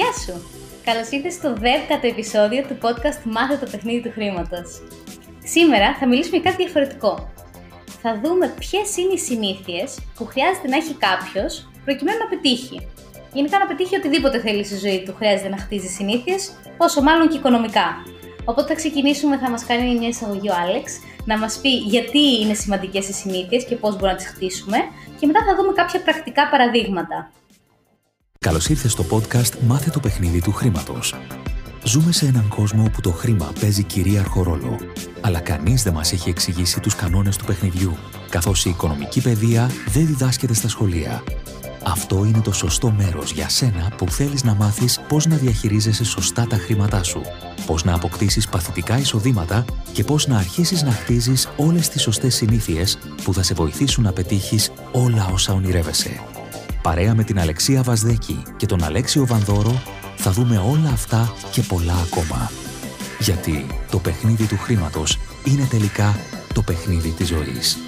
Γεια σου! Καλώς ήρθες στο 10ο επεισόδιο του podcast Μάθε το παιχνίδι του χρήματος. Σήμερα θα μιλήσουμε για κάτι διαφορετικό. Θα δούμε ποιες είναι οι συνήθειες που χρειάζεται να έχει κάποιος προκειμένου να πετύχει. Γενικά να πετύχει οτιδήποτε θέλει στη ζωή του χρειάζεται να χτίζει συνήθειες, πόσο μάλλον και οικονομικά. Οπότε θα ξεκινήσουμε, θα μας κάνει μια εισαγωγή ο Άλεξ, να μας πει γιατί είναι σημαντικές οι συνήθειες και πώς μπορούμε να τις χτίσουμε, και μετά θα δούμε κάποια πρακτικά παραδείγματα. Καλώς ήρθες στο podcast «Μάθε το παιχνίδι του χρήματος». Ζούμε σε έναν κόσμο όπου το χρήμα παίζει κυρίαρχο ρόλο, αλλά κανείς δεν μας έχει εξηγήσει τους κανόνες του παιχνιδιού, καθώς η οικονομική παιδεία δεν διδάσκεται στα σχολεία. Αυτό είναι το σωστό μέρος για σένα που θέλεις να μάθεις πώς να διαχειρίζεσαι σωστά τα χρήματά σου, πώς να αποκτήσεις παθητικά εισοδήματα και πώς να αρχίσεις να χτίζεις όλες τις σωστές συνήθειες που θα σε βοηθήσουν να πετύχεις όλα όσα ονειρεύεσαι. Παρέα με την Αλεξία Βαζδέκη και τον Αλέξιο Βανδόρο θα δούμε όλα αυτά και πολλά ακόμα. Γιατί το παιχνίδι του χρήματος είναι τελικά το παιχνίδι της ζωής.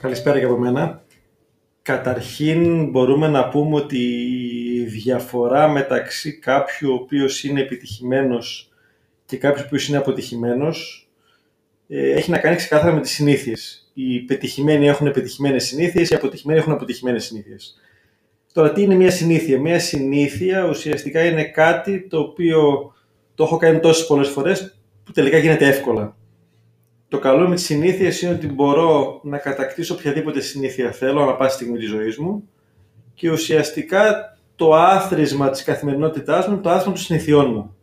Καλησπέρα και από μένα. Καταρχήν μπορούμε να πούμε ότι η διαφορά μεταξύ κάποιου ο οποίος είναι επιτυχημένος και κάποιου ο οποίος είναι αποτυχημένος ε, έχει να κάνει ξεκάθαρα με τις συνήθειες οι πετυχημένοι έχουν πετυχημένες συνήθειες, οι αποτυχημένοι έχουν αποτυχημένες συνήθειες. Τώρα, τι είναι μια συνήθεια; Μια συνήθεια ουσιαστικά είναι κάτι το οποίο το έχω κάνει τόσες πολλές φορές που τελικά γίνεται εύκολα. Το καλό με τις συνήθειες είναι ότι μπορώ να κατακτήσω οποιαδήποτε συνήθεια θέλω ανά πάση στιγμή της ζωής μου και ουσιαστικά το άθροισμα της καθημερινότητάς μου είναι το άθροισμα των συνηθιών μου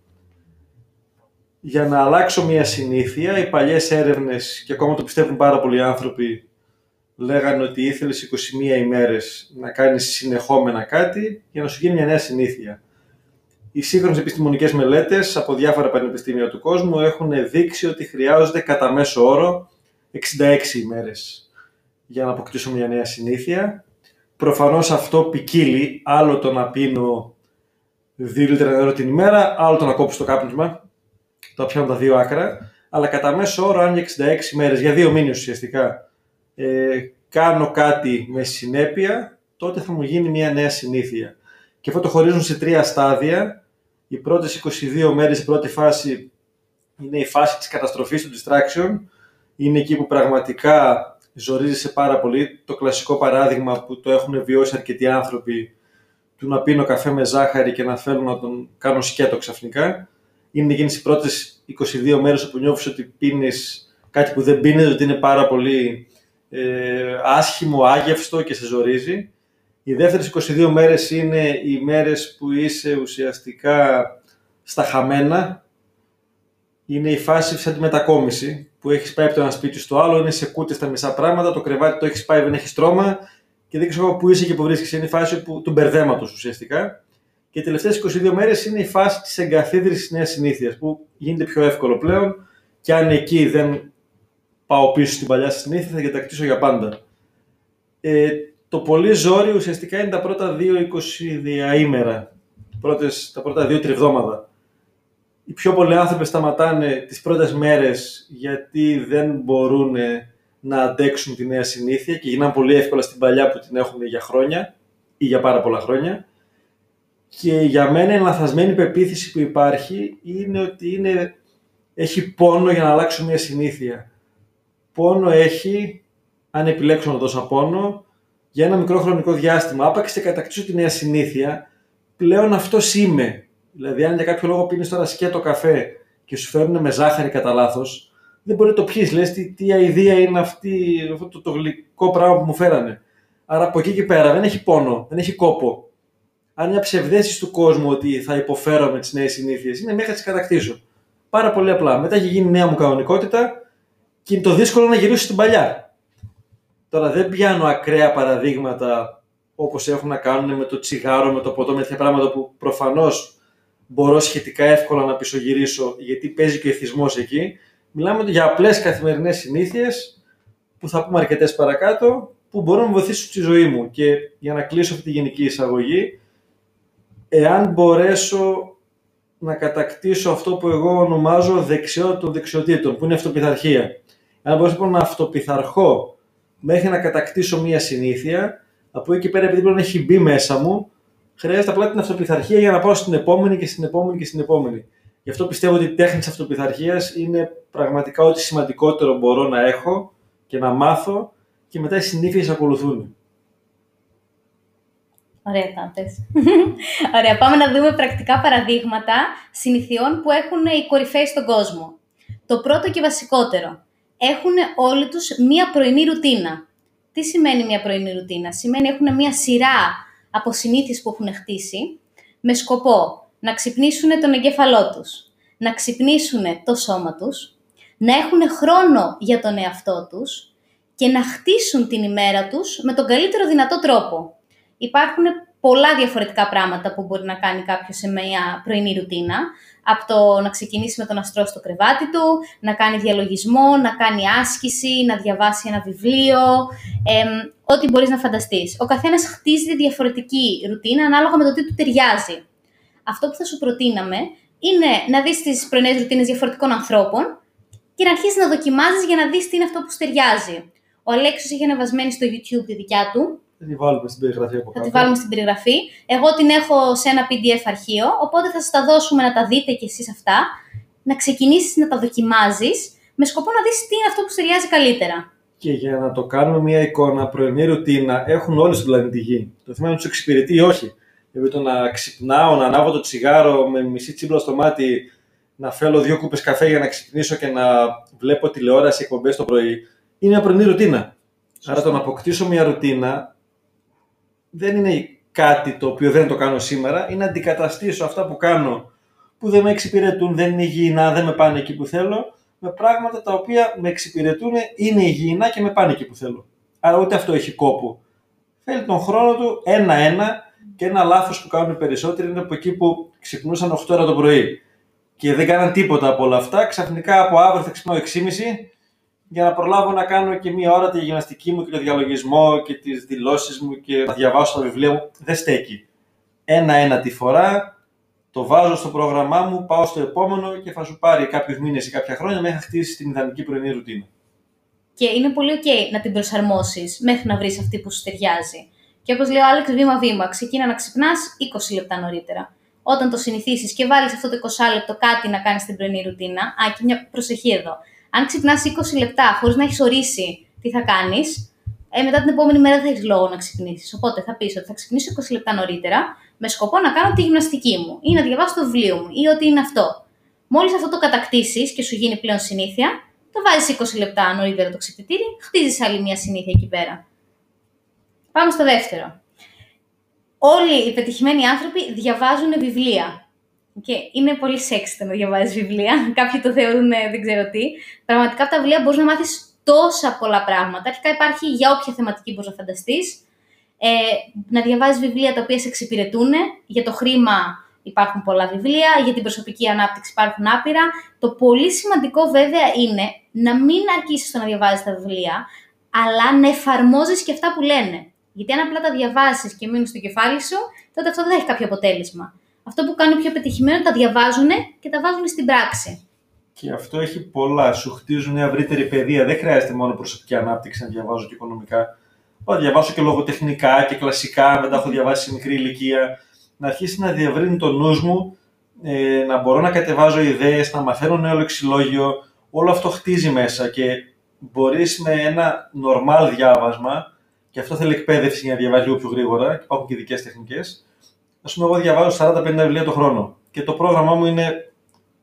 για να αλλάξω μια συνήθεια. Οι παλιές έρευνες, και ακόμα το πιστεύουν πάρα πολλοί άνθρωποι, λέγανε ότι ήθελες 21 ημέρες να κάνεις συνεχόμενα κάτι για να σου γίνει μια νέα συνήθεια. Οι σύγχρονες επιστημονικές μελέτες από διάφορα πανεπιστήμια του κόσμου έχουν δείξει ότι χρειάζονται κατά μέσο όρο 66 ημέρες για να αποκτήσω μια νέα συνήθεια. Προφανώς αυτό ποικίλει, άλλο το να πίνω 2 λίτρα νερό την ημέρα, άλλο το να κόψω το κάπνισμα, το πιάνω τα δύο άκρα, αλλά κατά μέσο όρο, αν για 66 μέρες, για δύο μήνες ουσιαστικά, ε, κάνω κάτι με συνέπεια, τότε θα μου γίνει μια νέα συνήθεια. Και αυτό το χωρίζουν σε τρία στάδια. Οι πρώτες 22 μέρες, η πρώτη φάση είναι η φάση της καταστροφής, του distraction. Είναι εκεί που πραγματικά ζορίζεσαι πάρα πολύ. Το κλασικό παράδειγμα που το έχουν βιώσει αρκετοί άνθρωποι του να πίνω καφέ με ζάχαρη και να θέλω να τον κάνω σκέτο ξαφνικά είναι εκείνες οι πρώτες 22 μέρες όπου νιώθεις ότι πίνεις κάτι που δεν πίνεις, ότι είναι πάρα πολύ ε, άσχημο, άγευστο και σε ζορίζει. Οι δεύτερες 22 μέρες είναι οι μέρες που είσαι ουσιαστικά στα χαμένα. Είναι η φάση σαν τη μετακόμιση που έχεις πάει από το ένα σπίτι στο άλλο, είναι σε κούτες στα μισά πράγματα, το κρεβάτι το έχεις πάει, δεν έχεις στρώμα και δεν ξέρω πού είσαι και που βρίσκεσαι. Είναι η φάση που, του μπερδέματος ουσιαστικά. Και οι τελευταίες 22 μέρες είναι η φάση της εγκαθίδρυσης νέας συνήθειας, που γίνεται πιο εύκολο πλέον και αν εκεί δεν πάω πίσω στην παλιά συνήθεια θα κατακτήσω για πάντα. Ε, το πολύ ζόρι ουσιαστικά είναι τα πρώτα δύο 20 διαήμερα, πρώτες, τα πρώτα δύο τριβδόμαδα. Οι πιο πολλοί άνθρωποι σταματάνε τις πρώτες μέρες γιατί δεν μπορούν να αντέξουν τη νέα συνήθεια και γυρνάνε πολύ εύκολα στην παλιά που την έχουν για χρόνια ή για πάρα πολλά χρόνια. Και για μένα η λαθασμένη πεποίθηση που υπάρχει είναι ότι είναι, έχει πόνο για να αλλάξω μια συνήθεια. Πόνο έχει, αν επιλέξω να δώσω πόνο, για ένα μικρό χρονικό διάστημα. Άπαξ και κατακτήσω τη νέα συνήθεια, πλέον αυτός είμαι. Δηλαδή, αν για κάποιο λόγο πίνεις τώρα σκέτο καφέ και σου φέρνουν με ζάχαρη κατά λάθος, δεν μπορεί να το πιεις. Λες τι, τι αηδία είναι αυτή, αυτό το, το γλυκό πράγμα που μου φέρανε. Άρα από εκεί και πέρα δεν έχει πόνο, δεν έχει κόπο αν μια ψευδέστηση του κόσμου ότι θα υποφέρω με τις νέες συνήθειες είναι μέχρι να τις κατακτήσω. Πάρα πολύ απλά. Μετά έχει γίνει νέα μου κανονικότητα και είναι το δύσκολο να γυρίσει στην παλιά. Τώρα δεν πιάνω ακραία παραδείγματα όπως έχουν να κάνουν με το τσιγάρο, με το ποτό, με τέτοια πράγματα που προφανώς μπορώ σχετικά εύκολα να πισωγυρίσω γιατί παίζει και ο εθισμός εκεί. Μιλάμε για απλές καθημερινές συνήθειες που θα πούμε αρκετές παρακάτω που μπορούν να με βοηθήσουν στη ζωή μου. Και για να κλείσω αυτή τη γενική εισαγωγή, εάν μπορέσω να κατακτήσω αυτό που εγώ ονομάζω δεξιότητα των δεξιοτήτων, που είναι αυτοπιθαρχία. Αν μπορέσω λοιπόν, να αυτοπιθαρχώ μέχρι να κατακτήσω μία συνήθεια, Από εκεί και πέρα, επειδή πλέον έχει μπει μέσα μου, χρειάζεται απλά την αυτοπιθαρχία για να πάω στην επόμενη και στην επόμενη και στην επόμενη. Γι' αυτό πιστεύω ότι η τέχνη της αυτοπιθαρχίας είναι πραγματικά ό,τι σημαντικότερο μπορώ να έχω και να μάθω και μετά οι συνήθειες ακολουθούν. Ωραία τα Ωραία, πάμε να δούμε πρακτικά παραδείγματα συνηθιών που έχουν οι κορυφαίοι στον κόσμο. Το πρώτο και βασικότερο. Έχουν όλοι τους μία πρωινή ρουτίνα. Τι σημαίνει μία πρωινή ρουτίνα; Σημαίνει έχουν μία σειρά από συνήθειες που έχουν χτίσει με σκοπό να ξυπνήσουν τον εγκέφαλό τους, να ξυπνήσουν το σώμα τους, να έχουν χρόνο για τον εαυτό τους και να χτίσουν την ημέρα τους με τον καλύτερο δυνατό τρόπο. Υπάρχουν πολλά διαφορετικά πράγματα που μπορεί να κάνει κάποιος σε μια πρωινή ρουτίνα, από το να ξεκινήσει με το να στρώσει το κρεβάτι του, να κάνει διαλογισμό, να κάνει άσκηση, να διαβάσει ένα βιβλίο, ό,τι μπορείς να φανταστείς. Ο καθένας χτίζει διαφορετική ρουτίνα ανάλογα με το τι του ταιριάζει. Αυτό που θα σου προτείναμε είναι να δεις τις πρωινές ρουτίνες διαφορετικών ανθρώπων και να αρχίσεις να δοκιμάζεις για να δεις τι είναι αυτό που σου ταιριάζει. Ο Αλέξης έχει ανεβασμένη στο YouTube τη δικιά του, θα τη βάλουμε στην περιγραφή από κάτω. Θα τη βάλουμε στην περιγραφή. Εγώ την έχω σε ένα PDF αρχείο, οπότε θα σας τα δώσουμε να τα δείτε κι εσείς αυτά, να ξεκινήσεις να τα δοκιμάζεις, με σκοπό να δεις τι είναι αυτό που ταιριάζει καλύτερα. Και για να το κάνουμε μια εικόνα, πρωινή ρουτίνα έχουν όλοι στην πλανήτη Γη. Το θέμα είναι να τους εξυπηρετεί ή όχι. Δηλαδή το να ξυπνάω, να ανάβω το τσιγάρο με μισή τσίμπλα στο μάτι, να φέρω δύο κούπες καφέ για να ξυπνήσω και να βλέπω τηλεόραση εκπομπές το πρωί, είναι μια πρωινή ρουτίνα. Άρα το να αποκτήσω μια ρουτίνα δεν είναι κάτι το οποίο δεν το κάνω σήμερα, είναι να αντικαταστήσω αυτά που κάνω που δεν με εξυπηρετούν, δεν είναι υγιεινά, δεν με πάνε εκεί που θέλω, με πράγματα τα οποία με εξυπηρετούν, είναι υγιεινά και με πάνε εκεί που θέλω. Άρα ούτε αυτό έχει κόπο. Θέλει τον χρόνο του ένα-ένα και ένα λάθος που κάνουν περισσότεροι είναι από εκεί που ξυπνούσαν 8 ώρα το πρωί και δεν κάναν τίποτα από όλα αυτά, ξαφνικά από αύριο θα ξυπνάω 6.30 για να προλάβω να κάνω και μία ώρα τη γυμναστική μου και το διαλογισμό και τις δηλώσεις μου και να διαβάσω τα βιβλία μου. Δεν στέκει. Ένα-ένα τη φορά, το βάζω στο πρόγραμμά μου, πάω στο επόμενο και θα σου πάρει κάποιους μήνες ή κάποια χρόνια μέχρι να χτίσει την ιδανική πρωινή ρουτίνα. Και είναι πολύ ok να την προσαρμόσεις μέχρι να βρεις αυτή που σου ταιριάζει. Και όπως λέει ο Άλεξ, βήμα-βήμα, ξεκίνα να ξυπνάς 20 λεπτά νωρίτερα. Όταν το συνηθίσεις και βάλεις αυτό το 20 λεπτό κάτι να κάνεις την πρωινή ρουτίνα, α, και μια προσοχή εδώ αν ξυπνάς 20 λεπτά χωρίς να έχεις ορίσει τι θα κάνεις, ε, μετά την επόμενη μέρα δεν θα έχεις λόγο να ξυπνήσεις. Οπότε θα πεις ότι θα ξυπνήσω 20 λεπτά νωρίτερα με σκοπό να κάνω τη γυμναστική μου ή να διαβάσω το βιβλίο μου ή ό,τι είναι αυτό. Μόλις αυτό το κατακτήσεις και σου γίνει πλέον συνήθεια, το βάζεις 20 λεπτά νωρίτερα το ξυπνητήρι, χτίζεις άλλη μια συνήθεια εκεί πέρα. Πάμε στο δεύτερο. Όλοι οι πετυχημένοι άνθρωποι διαβάζουν βιβλία. Και είναι πολύ σεξ το να διαβάζεις βιβλία. Κάποιοι το θεωρούν δεν ξέρω τι. Πραγματικά από τα βιβλία μπορείς να μάθεις τόσα πολλά πράγματα. Αρχικά υπάρχει για όποια θεματική μπορείς να φανταστείς. Ε, να διαβάζεις βιβλία τα οποία σε εξυπηρετούν. Για το χρήμα υπάρχουν πολλά βιβλία. Για την προσωπική ανάπτυξη υπάρχουν άπειρα. Το πολύ σημαντικό βέβαια είναι να μην αρκίσει το να διαβάζεις τα βιβλία, αλλά να εφαρμόζεις και αυτά που λένε. Γιατί αν απλά τα διαβάσεις και μείνουν στο κεφάλι σου, τότε αυτό δεν θα έχει κάποιο αποτέλεσμα αυτό που κάνουν πιο πετυχημένο τα διαβάζουν και τα βάζουν στην πράξη. Και αυτό έχει πολλά. Σου χτίζουν μια ευρύτερη παιδεία. Δεν χρειάζεται μόνο προσωπική ανάπτυξη να διαβάζω και οικονομικά. Να διαβάσω και λογοτεχνικά και κλασικά, μετά έχω διαβάσει σε μικρή ηλικία. Να αρχίσει να διευρύνει το νους μου, ε, να μπορώ να κατεβάζω ιδέες, να μαθαίνω νέο λεξιλόγιο. Όλο αυτό χτίζει μέσα και μπορείς με ένα νορμάλ διάβασμα, και αυτό θέλει εκπαίδευση για να διαβάζει λίγο πιο γρήγορα, και υπάρχουν και ειδικές τεχνικές, Α πούμε, εγώ διαβάζω 40-50 βιβλία το χρόνο και το πρόγραμμά μου είναι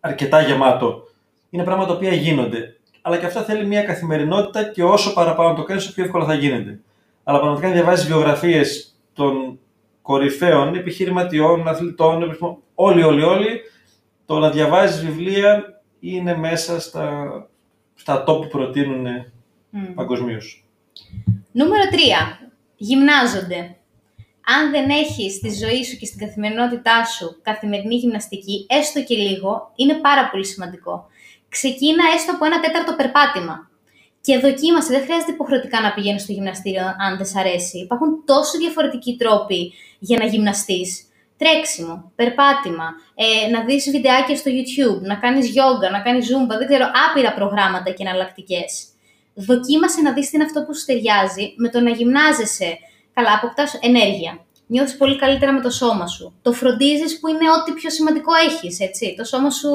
αρκετά γεμάτο. Είναι πράγματα τα οποία γίνονται. Αλλά και αυτά θέλει μια καθημερινότητα και όσο παραπάνω το κάνεις, όσο πιο εύκολα θα γίνεται. Αλλά πραγματικά διαβάζεις βιογραφίες των κορυφαίων επιχειρηματιών, αθλητών, όλοι, όλοι, όλοι, το να διαβάζεις βιβλία είναι μέσα στα, στα top που προτείνουν mm. παγκοσμίως. Νούμερο 3. Γυμνάζονται αν δεν έχεις στη ζωή σου και στην καθημερινότητά σου καθημερινή γυμναστική, έστω και λίγο, είναι πάρα πολύ σημαντικό. Ξεκίνα έστω από ένα τέταρτο περπάτημα. Και δοκίμασε, δεν χρειάζεται υποχρεωτικά να πηγαίνεις στο γυμναστήριο αν δεν σ' αρέσει. Υπάρχουν τόσο διαφορετικοί τρόποι για να γυμναστείς. Τρέξιμο, περπάτημα, ε, να δεις βιντεάκια στο YouTube, να κάνεις yoga, να κάνεις zumba, δεν ξέρω, άπειρα προγράμματα και εναλλακτικές. Δοκίμασε να δεις τι είναι αυτό που σου ταιριάζει με το να γυμνάζεσαι καλά, αποκτά ενέργεια. Νιώθεις πολύ καλύτερα με το σώμα σου. Το φροντίζεις που είναι ό,τι πιο σημαντικό έχεις, έτσι. Το σώμα σου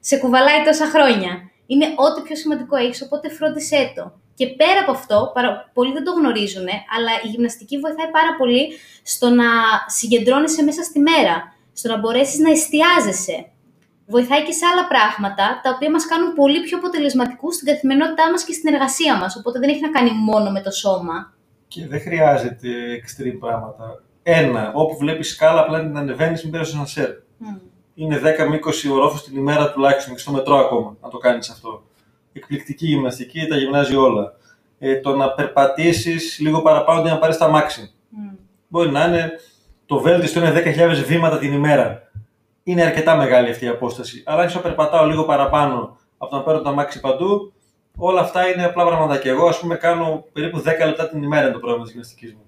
σε κουβαλάει τόσα χρόνια. Είναι ό,τι πιο σημαντικό έχεις, οπότε φρόντισέ το. Και πέρα από αυτό, παρα... πολλοί δεν το γνωρίζουν, αλλά η γυμναστική βοηθάει πάρα πολύ στο να συγκεντρώνεσαι μέσα στη μέρα, στο να μπορέσεις να εστιάζεσαι. Βοηθάει και σε άλλα πράγματα, τα οποία μας κάνουν πολύ πιο αποτελεσματικούς στην καθημερινότητά μας και στην εργασία μας. Οπότε δεν έχει να κάνει μόνο με το σώμα. Και δεν χρειάζεται extreme πράγματα. Ένα, όπου βλέπεις σκάλα, απλά την ανεβαίνεις, μην πέρασε ένα σερ. Mm. Είναι 10 με 20 ορόφου την ημέρα τουλάχιστον και στο μετρό ακόμα, να το κάνεις αυτό εκπληκτική γυμναστική, τα γυμνάζει όλα. Ε, το να περπατήσεις λίγο παραπάνω για να πάρεις τα μάξι. Mm. Μπορεί να είναι το βέλτιστο είναι 10.000 βήματα την ημέρα. Είναι αρκετά μεγάλη αυτή η απόσταση. Αλλά αν περπατάω λίγο παραπάνω από το να παίρνω τα μάξι παντού, όλα αυτά είναι απλά πράγματα. Και εγώ, ας πούμε, κάνω περίπου 10 λεπτά την ημέρα το πρόγραμμα της γυμναστικής μου.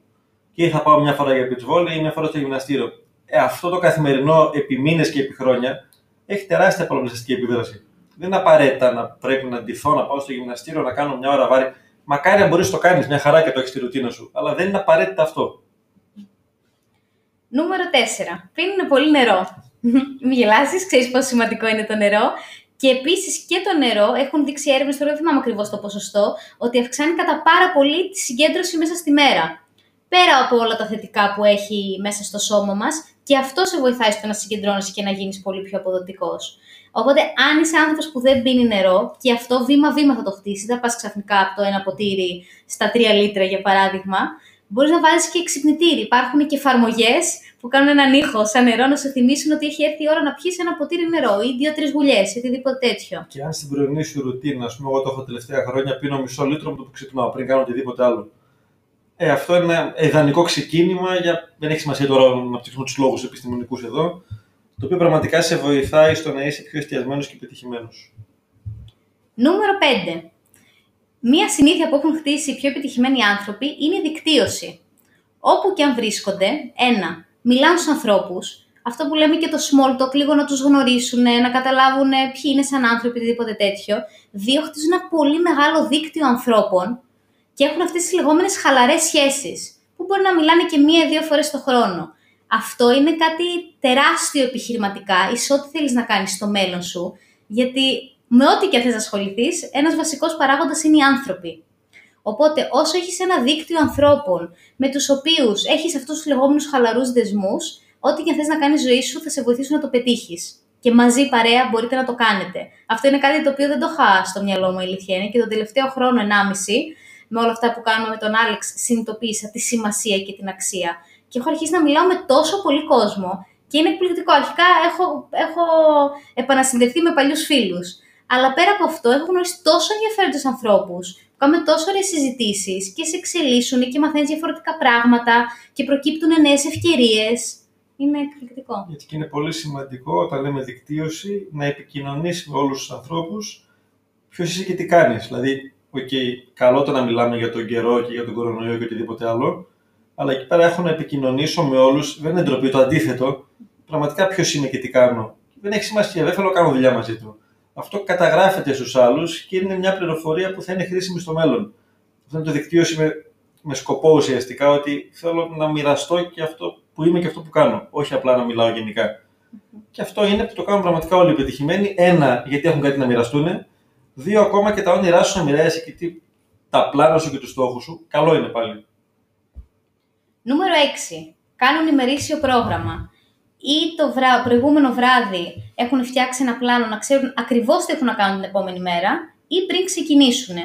Και θα πάω μια φορά για beach ή μια φορά στο γυμναστήριο. Ε, αυτό το καθημερινό επί μήνες και επί χρόνια έχει τεράστια πολλαπλασιαστική επίδραση. Δεν είναι απαραίτητα να πρέπει να ντυθώ, να πάω στο γυμναστήριο, να κάνω μια ώρα βάρη. Μακάρι αν μπορείς να το κάνεις μια χαρά και το έχεις στη ρουτίνα σου. Αλλά δεν είναι απαραίτητα αυτό. Νούμερο 4. Πίνουν πολύ νερό. Μην γελάσεις, ξέρεις πόσο σημαντικό είναι το νερό. Και επίσης και το νερό έχουν δείξει έρευνες, τώρα δεν θυμάμαι ακριβώς το ποσοστό, ότι αυξάνει κατά πάρα πολύ τη συγκέντρωση μέσα στη μέρα. Πέρα από όλα τα θετικά που έχει μέσα στο σώμα μας, και αυτό σε βοηθάει στο να συγκεντρώνεσαι και να γίνεις πολύ πιο αποδοτικός. Οπότε, αν είσαι άνθρωπος που δεν πίνει νερό, και αυτό βήμα-βήμα θα το χτίσει, θα πας ξαφνικά από το ένα ποτήρι στα τρία λίτρα για παράδειγμα, μπορείς να βάζεις και ξυπνητήρι. Υπάρχουν και εφαρμογές που κάνουν έναν ήχο σαν νερό να σου θυμίσουν ότι έχει έρθει η ώρα να πιεις ένα ποτήρι νερό ή δύο-τρεις γουλιές ή οτιδήποτε τέτοιο. Και αν στην πρωινή σου ρουτίνα, ας πούμε, εγώ το έχω τελευταία χρόνια, πίνω μισό λίτρο με το που ξυπνάω πριν κάνω οτιδήποτε άλλο. Ε, αυτό είναι ένα ιδανικό ξεκίνημα για. Δεν έχει σημασία τώρα να αναπτύξουμε τους λόγους επιστημονικούς εδώ το οποίο πραγματικά σε βοηθάει στο να είσαι πιο εστιασμένος και επιτυχημένος. Νούμερο 5. Μία συνήθεια που έχουν χτίσει οι πιο επιτυχημένοι άνθρωποι είναι η δικτύωση. Όπου και αν βρίσκονται, ένα, μιλάνε στους ανθρώπους, αυτό που λέμε και το small talk, λίγο να τους γνωρίσουν, να καταλάβουν ποιοι είναι σαν άνθρωποι, οτιδήποτε τέτοιο. Δύο, χτίζουν ένα πολύ μεγάλο δίκτυο ανθρώπων και έχουν αυτές τις λεγόμενες χαλαρές σχέσεις, που μπορεί να μιλάνε και μία-δύο φορές το χρόνο. Αυτό είναι κάτι τεράστιο επιχειρηματικά, εις ό,τι θέλεις να κάνεις στο μέλλον σου, γιατί με ό,τι και θες να ασχοληθείς, ένας βασικός παράγοντας είναι οι άνθρωποι. Οπότε, όσο έχεις ένα δίκτυο ανθρώπων με τους οποίους έχεις αυτούς τους λεγόμενους χαλαρούς δεσμούς, ό,τι και θες να κάνεις ζωή σου θα σε βοηθήσουν να το πετύχεις. Και μαζί παρέα μπορείτε να το κάνετε. Αυτό είναι κάτι το οποίο δεν το είχα στο μυαλό μου, η αλήθεια είναι, και τον τελευταίο χρόνο, 1,5, με όλα αυτά που κάνουμε με τον Άλεξ, συνειδητοποίησα τη σημασία και την αξία και έχω αρχίσει να μιλάω με τόσο πολύ κόσμο και είναι εκπληκτικό. Αρχικά έχω, έχω επανασυνδεθεί με παλιούς φίλους. Αλλά πέρα από αυτό, έχω γνωρίσει τόσο ενδιαφέροντες ανθρώπους που κάνουμε τόσο ωραίες συζητήσεις και σε εξελίσσουν και μαθαίνεις διαφορετικά πράγματα και προκύπτουν νέες ευκαιρίες. Είναι εκπληκτικό. Γιατί και είναι πολύ σημαντικό όταν λέμε δικτύωση να επικοινωνήσει με όλους τους ανθρώπους ποιος είσαι και τι κάνεις. Δηλαδή, okay, καλό το να μιλάμε για τον καιρό και για τον κορονοϊό και οτιδήποτε άλλο, αλλά εκεί πέρα έχω να επικοινωνήσω με όλους. Δεν είναι ντροπή, το αντίθετο. Πραγματικά ποιος είμαι και τι κάνω. Δεν έχει σημασία, δεν θέλω να κάνω δουλειά μαζί του. Αυτό καταγράφεται στους άλλους και είναι μια πληροφορία που θα είναι χρήσιμη στο μέλλον. Αυτό είναι το δικτύωση με, με σκοπό ουσιαστικά ότι θέλω να μοιραστώ και αυτό που είμαι και αυτό που κάνω. Όχι απλά να μιλάω γενικά. Και αυτό είναι που το κάνουν πραγματικά όλοι οι πετυχημένοι. Ένα, γιατί έχουν κάτι να μοιραστούν. Δύο, ακόμα και τα όνειρά σου να μοιράζει και τι, τα πλάνα σου και τους στόχους σου. Καλό είναι πάλι. Νούμερο 6. Κάνουν ημερήσιο πρόγραμμα. Ή το βρά... προηγούμενο βράδυ έχουν φτιάξει ένα πλάνο να ξέρουν ακριβώς τι έχουν να κάνουν την επόμενη μέρα ή πριν ξεκινήσουν.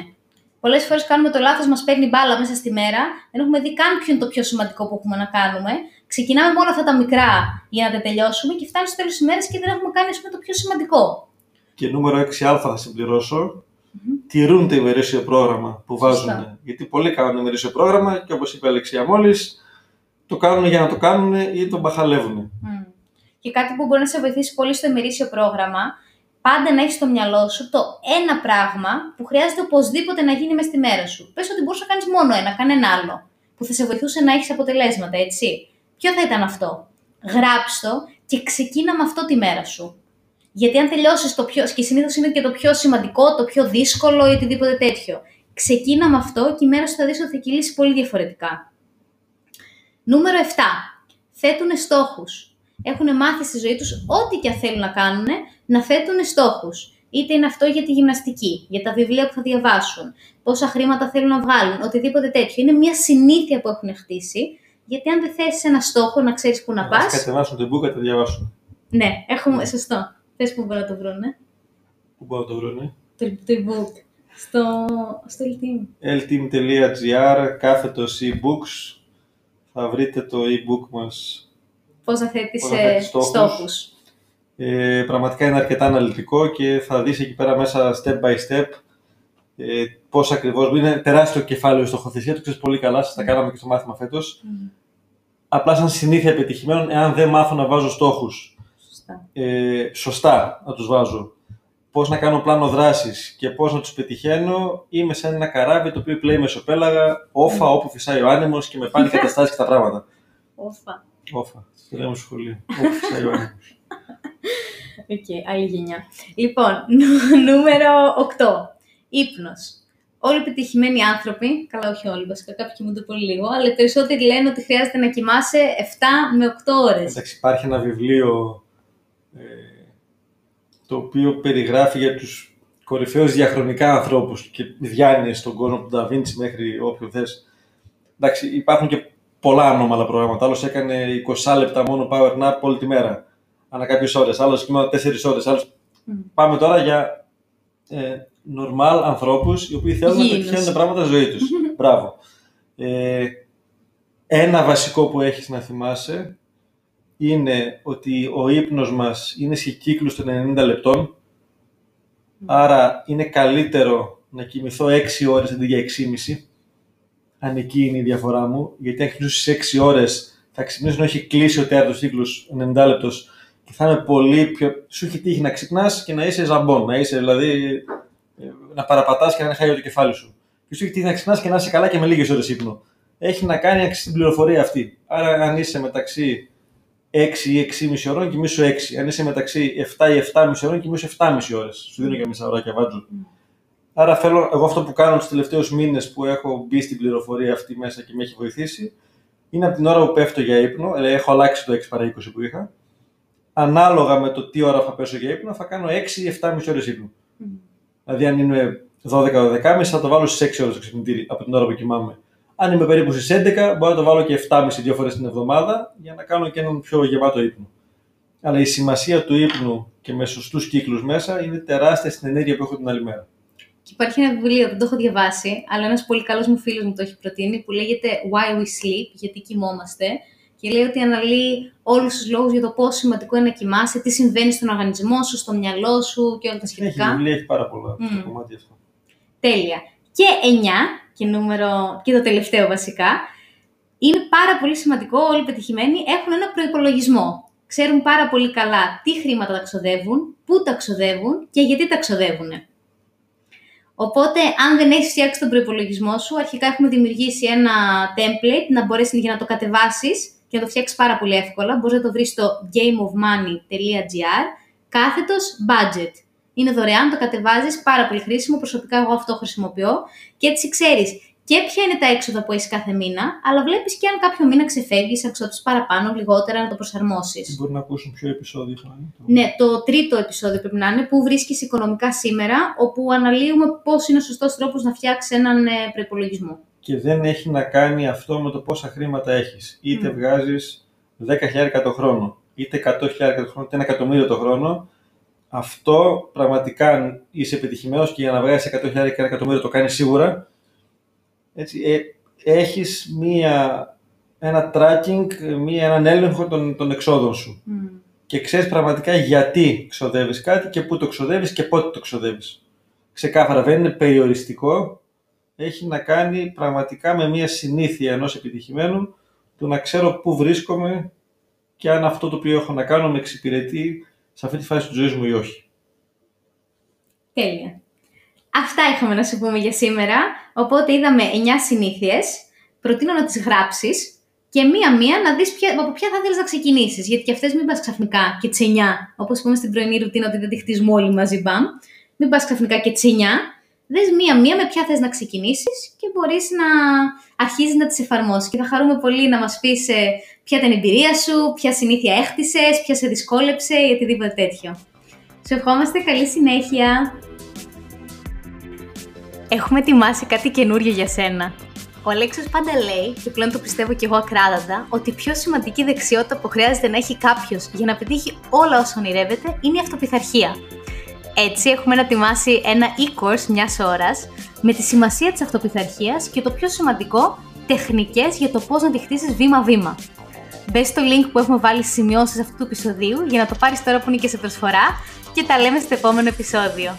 Πολλές φορές κάνουμε το λάθος, μας παίρνει μπάλα μέσα στη μέρα, δεν έχουμε δει καν ποιο είναι το πιο σημαντικό που έχουμε να κάνουμε. Ξεκινάμε με όλα αυτά τα μικρά για να τα τελειώσουμε και φτάνει στο τέλος της ημέρα και δεν έχουμε κάνει πούμε, το πιο σημαντικό. Και νούμερο 6α θα συμπληρώσω. Mm-hmm. Τηρούν το ημερήσιο πρόγραμμα που βάζουν. Γιατί πολλοί κάνουν ημερήσιο πρόγραμμα και όπως είπε η Αλεξία μόλις, το κάνουν για να το κάνουν ή το μπαχαλεύουν. Mm. Και κάτι που μπορεί να σε βοηθήσει πολύ στο ημερήσιο πρόγραμμα, πάντα να έχεις στο μυαλό σου το ένα πράγμα που χρειάζεται οπωσδήποτε να γίνει μέσα στη μέρα σου. Πες ότι μπορείς να κάνεις μόνο ένα, κανένα άλλο, που θα σε βοηθούσε να έχεις αποτελέσματα, έτσι. Ποιο θα ήταν αυτό; Γράψτε το και ξεκίνα με αυτό τη μέρα σου. Γιατί αν τελειώσεις το πιο. και συνήθως είναι και το πιο σημαντικό, το πιο δύσκολο ή οτιδήποτε τέτοιο. Ξεκίνα με αυτό και η μέρα σου θα δεις ότι θα κυλήσει πολύ διαφορετικά. Νούμερο 7. Θέτουν στόχους. Έχουν μάθει στη ζωή τους ό,τι και αν θέλουν να κάνουν, να θέτουν στόχους. Είτε είναι αυτό για τη γυμναστική, για τα βιβλία που θα διαβάσουν, πόσα χρήματα θέλουν να βγάλουν, οτιδήποτε τέτοιο. Είναι μια συνήθεια που έχουν χτίσει, γιατί αν δεν θέσει ένα στόχο να ξέρεις πού να πα. Να κατεβάσουν το book και το διαβάσουν. Ναι, έχουμε, σωστό. Θες που μπορούν να το βρουν, ναι. Πού μπορούν να το βρουν, Το, το e-book. Στο, στο LTM. lteam.gr, κάθετος e-books, θα βρείτε το e-book μας. Πώς να θέτεις, Πώς να θέτεις ε, στόχους. στόχους. Ε, πραγματικά είναι αρκετά αναλυτικό και θα δεις εκεί πέρα μέσα step by step ε, πώς ακριβώς, είναι τεράστιο κεφάλαιο η στοχοθεσία, το ξέρεις πολύ καλά, σας τα κάναμε και στο μάθημα φέτος. Μμμ. Απλά σαν συνήθεια πετυχημένων, εάν δεν μάθω να βάζω στόχους Σωστά. ε, σωστά να τους βάζω, πώς να κάνω πλάνο δράσης και πώς να τους πετυχαίνω, είμαι σαν ένα καράβι το οποίο πλέει μεσοπέλαγα, όφα όπου φυσάει ο άνεμος και με πάνε οι καταστάσεις και τα πράγματα. Όφα. Όφα, το λέμε στο σχολείο, όπου φυσάει ο άνεμος. Οκ, άλλη γενιά. Λοιπόν, νου- νούμερο 8. Ύπνος. Όλοι οι πετυχημένοι άνθρωποι, καλά όχι όλοι βασικά, κάποιοι κοιμούνται πολύ λίγο, αλλά οι περισσότεροι λένε ότι χρειάζεται να κοιμάσαι 7 με 8 ώρες. Εντάξει, υπάρχει ένα βιβλίο ε, το οποίο περιγράφει για τους κορυφαίους διαχρονικά ανθρώπους και διάνοιες στον κόσμο από τον Νταβίντσι μέχρι όποιον θες. Εντάξει, υπάρχουν και πολλά ανώμαλα προγράμματα. Άλλος έκανε 20 λεπτά μόνο power nap όλη τη μέρα, ανά κάποιες ώρες. Άλλος κοιμάται 4 ώρες. Άλλος... Μμ. Πάμε τώρα για ε, normal ανθρώπους οι οποίοι θέλουν να Υγιεινούς. πετυχαίνουν τα πράγματα στη ζωή τους. Μπράβο. Ε, ένα βασικό που έχεις να θυμάσαι είναι ότι ο ύπνος μας είναι σε κύκλους των 90 λεπτών. Άρα είναι καλύτερο να κοιμηθώ 6 ώρες αντί για 6,5. Αν εκεί είναι η διαφορά μου. Γιατί αν κοιμήσω στις 6 ώρες θα ξυπνήσω να έχει κλείσει ο τέταρτος κύκλος 90 λεπτός και θα είμαι πολύ πιο... Σου έχει τύχει να ξυπνάς και να είσαι ζαμπόν, να είσαι δηλαδή ε, να παραπατάς και να είναι χάλιο το κεφάλι σου. Και σου έχει τύχει να ξυπνάς και να είσαι καλά και με λίγες ώρες ύπνο. Έχει να κάνει αξία την πληροφορία αυτή. Άρα αν είσαι μεταξύ 6 ή 6,5 ώρων, κοιμήσου 6. Αν είσαι μεταξύ 7 ή 7,5 ώρων, κοιμήσου 7,5 ώρες. Σου δίνω και μισά ωράκια βάτζου. Άρα θέλω, εγώ αυτό που κάνω τους τελευταίους μήνες που έχω μπει στην πληροφορία αυτή μέσα και με έχει βοηθήσει, είναι από την ώρα που πέφτω για ύπνο, δηλαδή έχω αλλάξει το 6 παρά 20 που είχα, ανάλογα με το τι ώρα θα πέσω για ύπνο, θα κάνω 6 ή 7,5 ώρες ύπνο. Μμ. Δηλαδή, αν είναι 12-12,5, θα το βάλω στις 6 ώρες το ξυπνητήρι από την ώρα που κοιμάμαι. Αν είμαι περίπου στις 11, μπορώ να το βάλω και 7,5 δύο φορές την εβδομάδα για να κάνω και έναν πιο γεμάτο ύπνο. Αλλά η σημασία του ύπνου και με σωστούς κύκλους μέσα είναι τεράστια στην ενέργεια που έχω την άλλη μέρα. Και υπάρχει ένα βιβλίο, δεν το έχω διαβάσει, αλλά ένας πολύ καλός μου φίλος μου το έχει προτείνει, που λέγεται Why We Sleep, γιατί κοιμόμαστε. Και λέει ότι αναλύει όλους τους λόγους για το πόσο σημαντικό είναι να κοιμάσαι, τι συμβαίνει στον οργανισμό σου, στο μυαλό σου και όλα τα Έχει σχετικά. βιβλία, έχει πάρα πολλά Μμμ. στο κομμάτι αυτό. Τέλεια. Και 9, και, νούμερο, και το τελευταίο βασικά, είναι πάρα πολύ σημαντικό όλοι οι πετυχημένοι έχουν ένα προπολογισμό. Ξέρουν πάρα πολύ καλά τι χρήματα τα ξοδεύουν, πού τα ξοδεύουν και γιατί τα ξοδεύουν. Οπότε, αν δεν έχεις φτιάξει τον προπολογισμό σου, αρχικά έχουμε δημιουργήσει ένα template να μπορέσεις για να το κατεβάσεις και να το φτιάξεις πάρα πολύ εύκολα. Μπορείς να το βρεις στο gameofmoney.gr κάθετος budget. Είναι δωρεάν, το κατεβάζεις, πάρα πολύ χρήσιμο. Προσωπικά, εγώ αυτό χρησιμοποιώ. Και έτσι ξέρεις και ποια είναι τα έξοδα που έχεις κάθε μήνα, αλλά βλέπεις και αν κάποιο μήνα ξεφεύγεις, αν ξοδέψεις παραπάνω, λιγότερα, να το προσαρμόσεις. Μπορεί να ακούσουν ποιο επεισόδιο θα είναι. Ναι, το τρίτο επεισόδιο πρέπει να είναι που βρίσκεις οικονομικά σήμερα, όπου αναλύουμε πώς είναι ο σωστός τρόπος να φτιάξεις έναν ε, προπολογισμό. Και δεν έχει να κάνει αυτό με το πόσα χρήματα έχεις. Είτε Μμ. βγάζεις 10.000 το χρόνο, είτε 100.000 το χρόνο, είτε ένα εκατομμύριο το χρόνο. Αυτό πραγματικά αν είσαι επιτυχημένος και για να βγάζει 100.000 και ένα εκατομμύριο το κάνεις σίγουρα. Έτσι, ε, έχεις μία, ένα tracking, μία, έναν έλεγχο των, των εξόδων σου. Και ξέρεις πραγματικά γιατί ξοδεύεις κάτι και πού το ξοδεύεις και πότε το ξοδεύεις. Ξεκάθαρα δεν είναι περιοριστικό, έχει να κάνει πραγματικά με μία συνήθεια ενός επιτυχημένου του να ξέρω πού βρίσκομαι και αν αυτό το οποίο έχω να κάνω με εξυπηρετεί σε αυτή τη φάση της ζωής μου ή όχι. Τέλεια. Αυτά είχαμε να σου πούμε για σήμερα. Οπότε είδαμε 9 συνήθειες. Προτείνω να τις γράψεις και μία-μία να δεις ποια, από ποια θα θέλεις να ξεκινήσεις. Γιατί και αυτές μην πας ξαφνικά και τις 9, όπως είπαμε στην πρωινή ρουτίνα ότι δεν τη χτίζουμε όλοι μαζί μπαμ. Μην πας ξαφνικά και τις 9. δες μία-μία με ποια θες να ξεκινήσεις και μπορείς να αρχίζεις να τις εφαρμόσεις. Και θα χαρούμε πολύ να μας πεις ε, ποια ήταν η εμπειρία σου, ποια συνήθεια έχτισες, ποια σε δυσκόλεψε ή οτιδήποτε τέτοιο. Σου ευχόμαστε καλή συνέχεια! Έχουμε ετοιμάσει κάτι καινούριο για σένα. Ο Αλέξο πάντα λέει, και πλέον το πιστεύω και εγώ ακράδαντα, ότι η πιο σημαντική δεξιότητα που χρειάζεται να έχει κάποιος για να πετύχει όλα όσα ονειρεύεται είναι η αυτοπιθαρχία. Έτσι, έχουμε να ετοιμάσει ένα e-course μιας ώρας με τη σημασία της αυτοπιθαρχίας και το πιο σημαντικό, τεχνικές για το πώς να τη χτίσεις βήμα-βήμα. Μπες στο link που έχουμε βάλει στι σημειώσεις αυτού του επεισοδίου για να το πάρεις τώρα που είναι και σε προσφορά και τα λέμε στο επόμενο επεισόδιο.